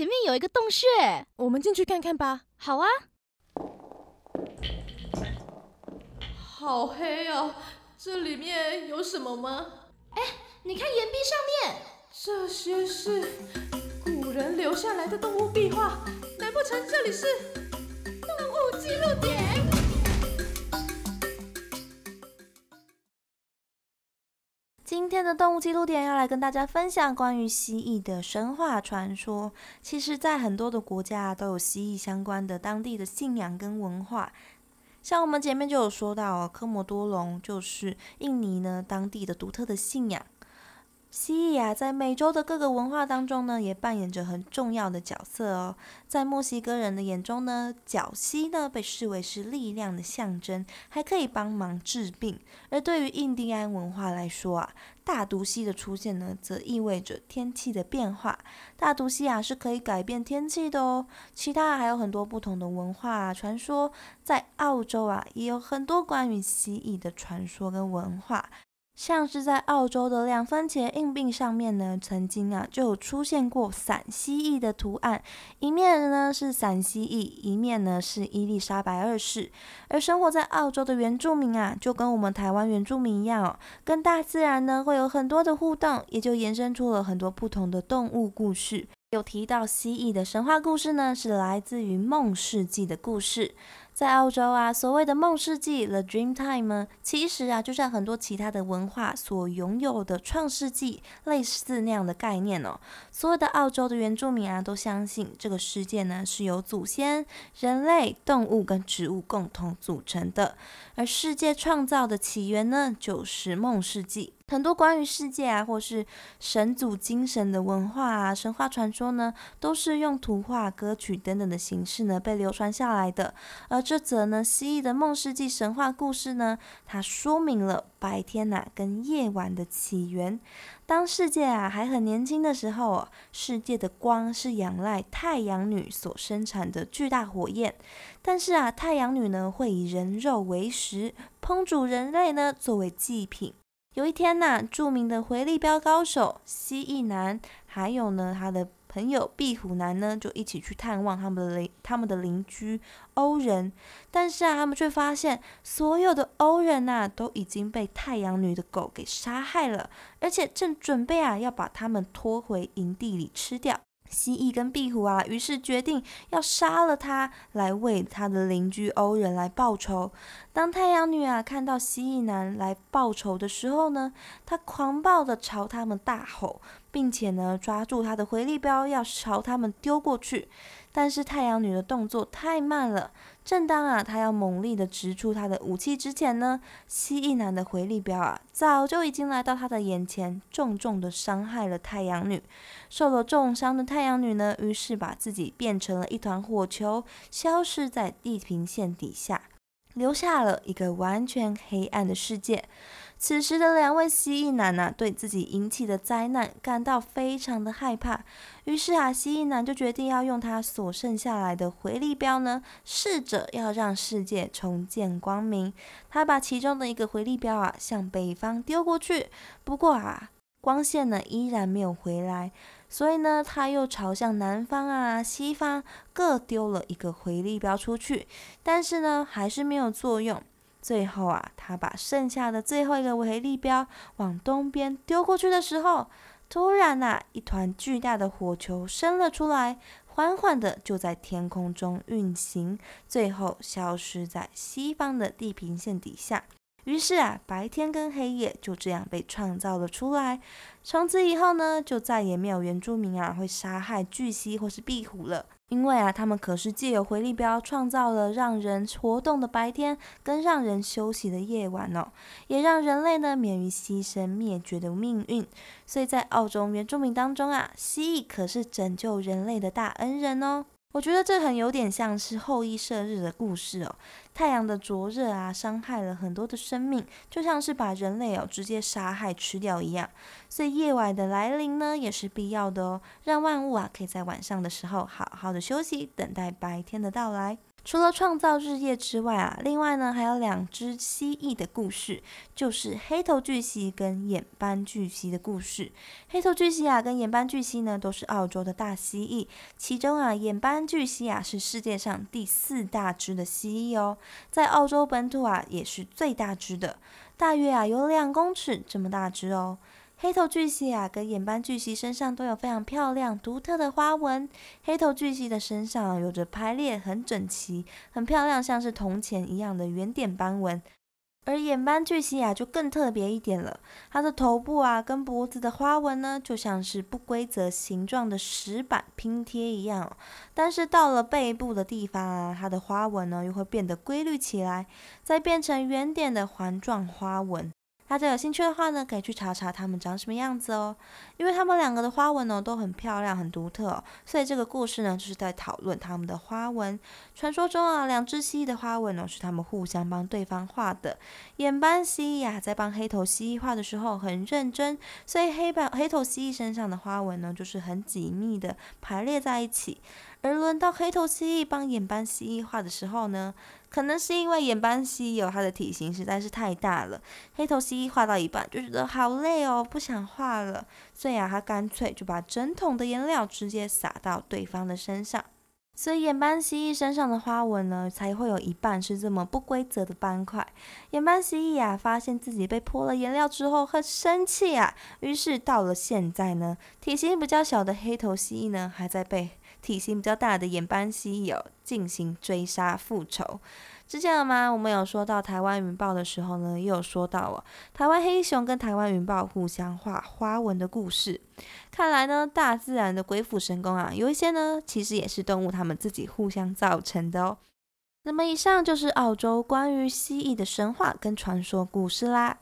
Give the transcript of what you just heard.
前面有一个洞穴，我们进去看看吧。好啊。好黑哦，这里面有什么吗？哎，你看岩壁上面，这些是古人留下来的动物壁画，难不成这里是动物记录点？今天的动物记录点要来跟大家分享关于蜥蜴的神话传说。其实，在很多的国家都有蜥蜴相关的当地的信仰跟文化。像我们前面就有说到，科摩多龙就是印尼呢当地的独特的信仰。蜥蜴啊，在美洲的各个文化当中呢，也扮演着很重要的角色哦。在墨西哥人的眼中呢，角蜥呢被视为是力量的象征，还可以帮忙治病。而对于印第安文化来说啊，大毒蜥的出现呢，则意味着天气的变化。大毒蜥啊，是可以改变天气的哦。其他还有很多不同的文化传说，在澳洲啊，也有很多关于蜥蜴的传说跟文化。像是在澳洲的两分钱硬币上面呢，曾经啊就有出现过伞蜥蜴的图案，一面呢是伞蜥蜴，一面呢是伊丽莎白二世。而生活在澳洲的原住民啊，就跟我们台湾原住民一样哦，跟大自然呢会有很多的互动，也就延伸出了很多不同的动物故事。有提到蜥蜴的神话故事呢，是来自于梦世纪的故事。在澳洲啊，所谓的梦世纪 （The Dream Time） 呢，其实啊，就像很多其他的文化所拥有的创世纪类似那样的概念哦。所有的澳洲的原住民啊，都相信这个世界呢是由祖先、人类、动物跟植物共同组成的，而世界创造的起源呢，就是梦世纪。很多关于世界啊，或是神祖精神的文化啊、神话传说呢，都是用图画、歌曲等等的形式呢被流传下来的。而这则呢蜥蜴的梦世纪神话故事呢，它说明了白天呐跟夜晚的起源。当世界啊还很年轻的时候，世界的光是仰赖太阳女所生产的巨大火焰。但是啊，太阳女呢会以人肉为食，烹煮人类呢作为祭品。有一天呐，著名的回力镖高手蜥蜴男，还有呢他的朋友壁虎男呢，就一起去探望他们的邻他们的邻居欧人。但是啊，他们却发现所有的欧人呐，都已经被太阳女的狗给杀害了，而且正准备啊要把他们拖回营地里吃掉。蜥蜴跟壁虎啊，于是决定要杀了他，来为他的邻居欧人来报仇。当太阳女啊看到蜥蜴男来报仇的时候呢，她狂暴的朝他们大吼，并且呢抓住他的回力镖要朝他们丢过去。但是太阳女的动作太慢了。正当啊，她要猛力的直出他的武器之前呢，蜥蜴男的回力镖啊，早就已经来到他的眼前，重重的伤害了太阳女。受了重伤的太阳女呢，于是把自己变成了一团火球，消失在地平线底下，留下了一个完全黑暗的世界。此时的两位蜥蜴男呐，对自己引起的灾难感到非常的害怕。于是啊，蜥蜴男就决定要用他所剩下来的回力镖呢，试着要让世界重见光明。他把其中的一个回力镖啊，向北方丢过去。不过啊，光线呢依然没有回来。所以呢，他又朝向南方啊、西方各丢了一个回力镖出去，但是呢，还是没有作用。最后啊，他把剩下的最后一个回力镖往东边丢过去的时候，突然呐，一团巨大的火球升了出来，缓缓的就在天空中运行，最后消失在西方的地平线底下。于是啊，白天跟黑夜就这样被创造了出来。从此以后呢，就再也没有原住民啊会杀害巨蜥或是壁虎了。因为啊，他们可是借由回力镖创造了让人活动的白天跟让人休息的夜晚哦，也让人类呢免于牺牲灭绝的命运。所以在澳洲原住民当中啊，蜥蜴可是拯救人类的大恩人哦。我觉得这很有点像是后羿射日的故事哦。太阳的灼热啊，伤害了很多的生命，就像是把人类哦直接杀害吃掉一样。所以夜晚的来临呢，也是必要的哦，让万物啊可以在晚上的时候好好的休息，等待白天的到来。除了创造日夜之外啊，另外呢还有两只蜥蜴的故事，就是黑头巨蜥跟眼斑巨蜥的故事。黑头巨蜥啊跟眼斑巨蜥呢都是澳洲的大蜥蜴，其中啊眼斑巨蜥啊是世界上第四大只的蜥蜴哦，在澳洲本土啊也是最大只的，大约啊有两公尺这么大只哦。黑头巨蜥啊，跟眼斑巨蜥身上都有非常漂亮、独特的花纹。黑头巨蜥的身上有着排列很整齐、很漂亮，像是铜钱一样的圆点斑纹。而眼斑巨蜥啊，就更特别一点了。它的头部啊，跟脖子的花纹呢，就像是不规则形状的石板拼贴一样。但是到了背部的地方啊，它的花纹呢，又会变得规律起来，再变成圆点的环状花纹。大家有兴趣的话呢，可以去查查它们长什么样子哦。因为它们两个的花纹呢都很漂亮、很独特，所以这个故事呢就是在讨论它们的花纹。传说中啊，两只蜥蜴的花纹呢是它们互相帮对方画的。眼斑蜥蜴啊，在帮黑头蜥蜴画的时候很认真，所以黑斑黑头蜥蜴身上的花纹呢就是很紧密的排列在一起。而轮到黑头蜥蜴帮眼斑蜥蜴画的时候呢，可能是因为眼斑蜥蜴它的体型实在是太大了，黑头蜥蜴画到一半就觉得好累哦，不想画了，所以啊，他干脆就把整桶的颜料直接撒到对方的身上，所以眼斑蜥蜴身上的花纹呢，才会有一半是这么不规则的斑块。眼斑蜥蜴呀，发现自己被泼了颜料之后很生气啊，于是到了现在呢，体型比较小的黑头蜥蜴呢，还在被。体型比较大的眼斑蜥蜴哦进行追杀复仇，之前了吗？我们有说到台湾云豹的时候呢，也有说到哦，台湾黑熊跟台湾云豹互相画花纹的故事。看来呢，大自然的鬼斧神工啊，有一些呢，其实也是动物它们自己互相造成的哦。那么以上就是澳洲关于蜥蜴的神话跟传说故事啦。